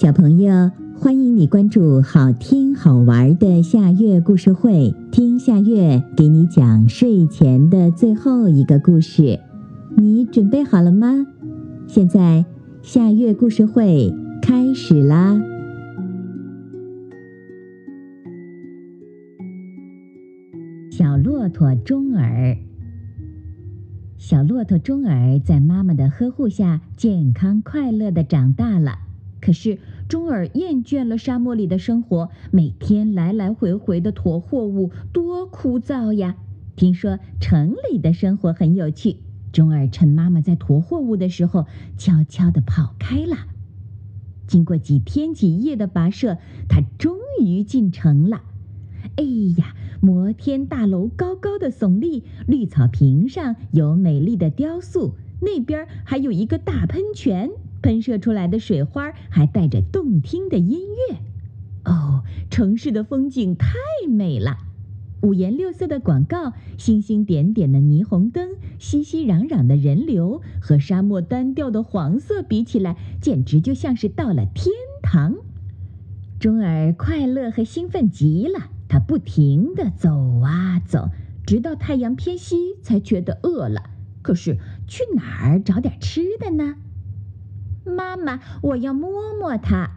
小朋友，欢迎你关注好听好玩的夏月故事会，听夏月给你讲睡前的最后一个故事。你准备好了吗？现在夏月故事会开始啦！小骆驼钟儿，小骆驼钟儿在妈妈的呵护下，健康快乐的长大了。可是钟儿厌倦了沙漠里的生活，每天来来回回的驮货物，多枯燥呀！听说城里的生活很有趣，钟儿趁妈妈在驮货物的时候，悄悄地跑开了。经过几天几夜的跋涉，他终于进城了。哎呀，摩天大楼高高的耸立，绿草坪上有美丽的雕塑，那边还有一个大喷泉。喷射出来的水花还带着动听的音乐，哦，城市的风景太美了！五颜六色的广告，星星点点的霓虹灯，熙熙攘攘的人流，和沙漠单调的黄色比起来，简直就像是到了天堂。钟儿快乐和兴奋极了，他不停地走啊走，直到太阳偏西，才觉得饿了。可是去哪儿找点吃的呢？妈妈，我要摸摸它。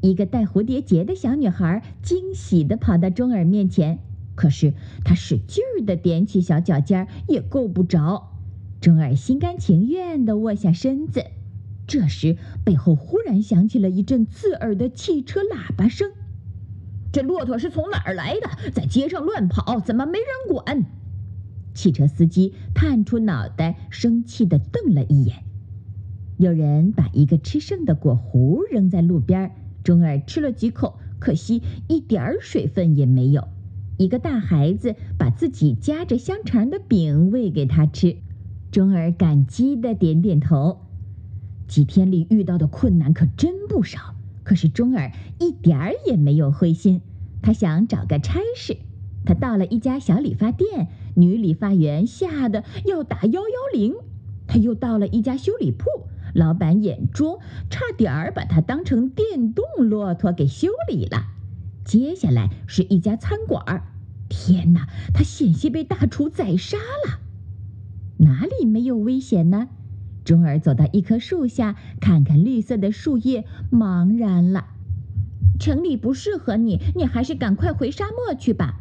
一个戴蝴蝶结的小女孩惊喜地跑到钟儿面前，可是她使劲儿地踮起小脚尖儿，也够不着。钟儿心甘情愿地卧下身子。这时，背后忽然响起了一阵刺耳的汽车喇叭声。这骆驼是从哪儿来的？在街上乱跑，怎么没人管？汽车司机探出脑袋，生气地瞪了一眼。有人把一个吃剩的果核扔在路边，钟儿吃了几口，可惜一点儿水分也没有。一个大孩子把自己夹着香肠的饼喂给他吃，钟儿感激地点点头。几天里遇到的困难可真不少，可是钟儿一点儿也没有灰心。他想找个差事，他到了一家小理发店，女理发员吓得要打幺幺零。他又到了一家修理铺。老板眼拙，差点儿把它当成电动骆驼给修理了。接下来是一家餐馆儿，天哪，他险些被大厨宰杀了。哪里没有危险呢？钟儿走到一棵树下，看看绿色的树叶，茫然了。城里不适合你，你还是赶快回沙漠去吧。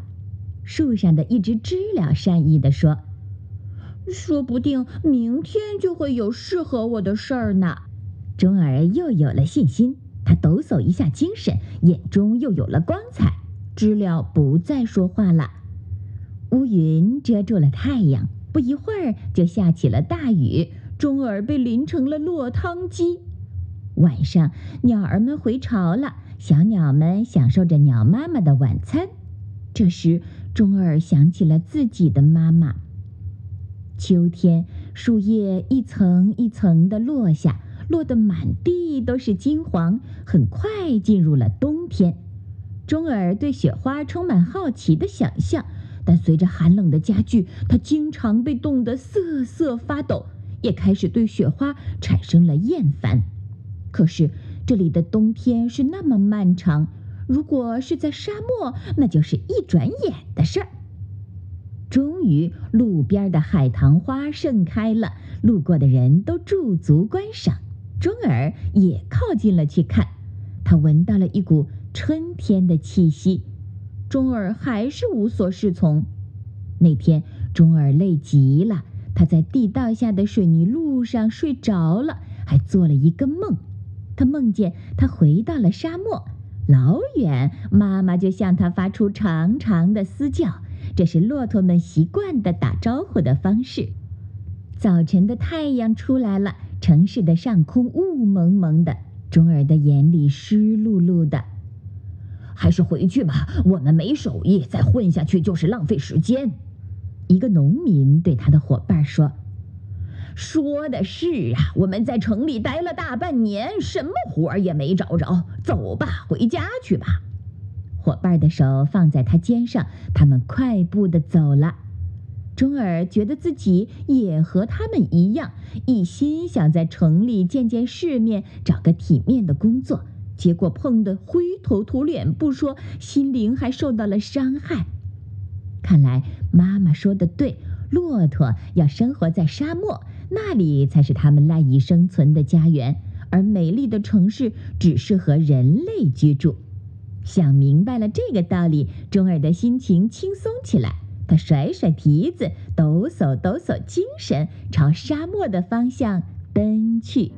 树上的一只知了善意地说。说不定明天就会有适合我的事儿呢。钟儿又有了信心，他抖擞一下精神，眼中又有了光彩。知了不再说话了，乌云遮住了太阳，不一会儿就下起了大雨。钟儿被淋成了落汤鸡。晚上，鸟儿们回巢了，小鸟们享受着鸟妈妈的晚餐。这时，钟儿想起了自己的妈妈。秋天，树叶一层一层地落下，落得满地都是金黄。很快进入了冬天，钟儿对雪花充满好奇的想象，但随着寒冷的加剧，他经常被冻得瑟瑟发抖，也开始对雪花产生了厌烦。可是这里的冬天是那么漫长，如果是在沙漠，那就是一转眼的事儿。终于，路边的海棠花盛开了，路过的人都驻足观赏。钟儿也靠近了去看，他闻到了一股春天的气息。钟儿还是无所适从。那天，钟儿累极了，他在地道下的水泥路上睡着了，还做了一个梦。他梦见他回到了沙漠，老远妈妈就向他发出长长的嘶叫。这是骆驼们习惯的打招呼的方式。早晨的太阳出来了，城市的上空雾蒙蒙的，钟儿的眼里湿漉漉的。还是回去吧，我们没手艺，再混下去就是浪费时间。一个农民对他的伙伴说：“说的是啊，我们在城里待了大半年，什么活儿也没找着。走吧，回家去吧。”伙伴的手放在他肩上，他们快步的走了。钟儿觉得自己也和他们一样，一心想在城里见见世面，找个体面的工作。结果碰得灰头土脸不说，心灵还受到了伤害。看来妈妈说的对，骆驼要生活在沙漠，那里才是他们赖以生存的家园，而美丽的城市只适合人类居住。想明白了这个道理，钟儿的心情轻松起来。他甩甩蹄子，抖擞抖擞精神，朝沙漠的方向奔去。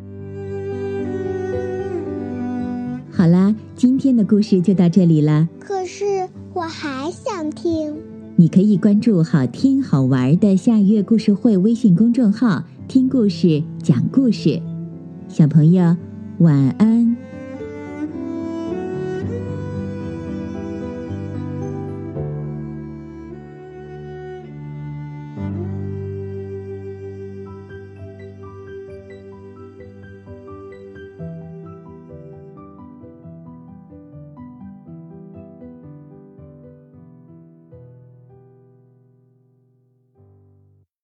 好啦，今天的故事就到这里了。可是我还想听。你可以关注“好听好玩的下月故事会”微信公众号，听故事，讲故事。小朋友，晚安。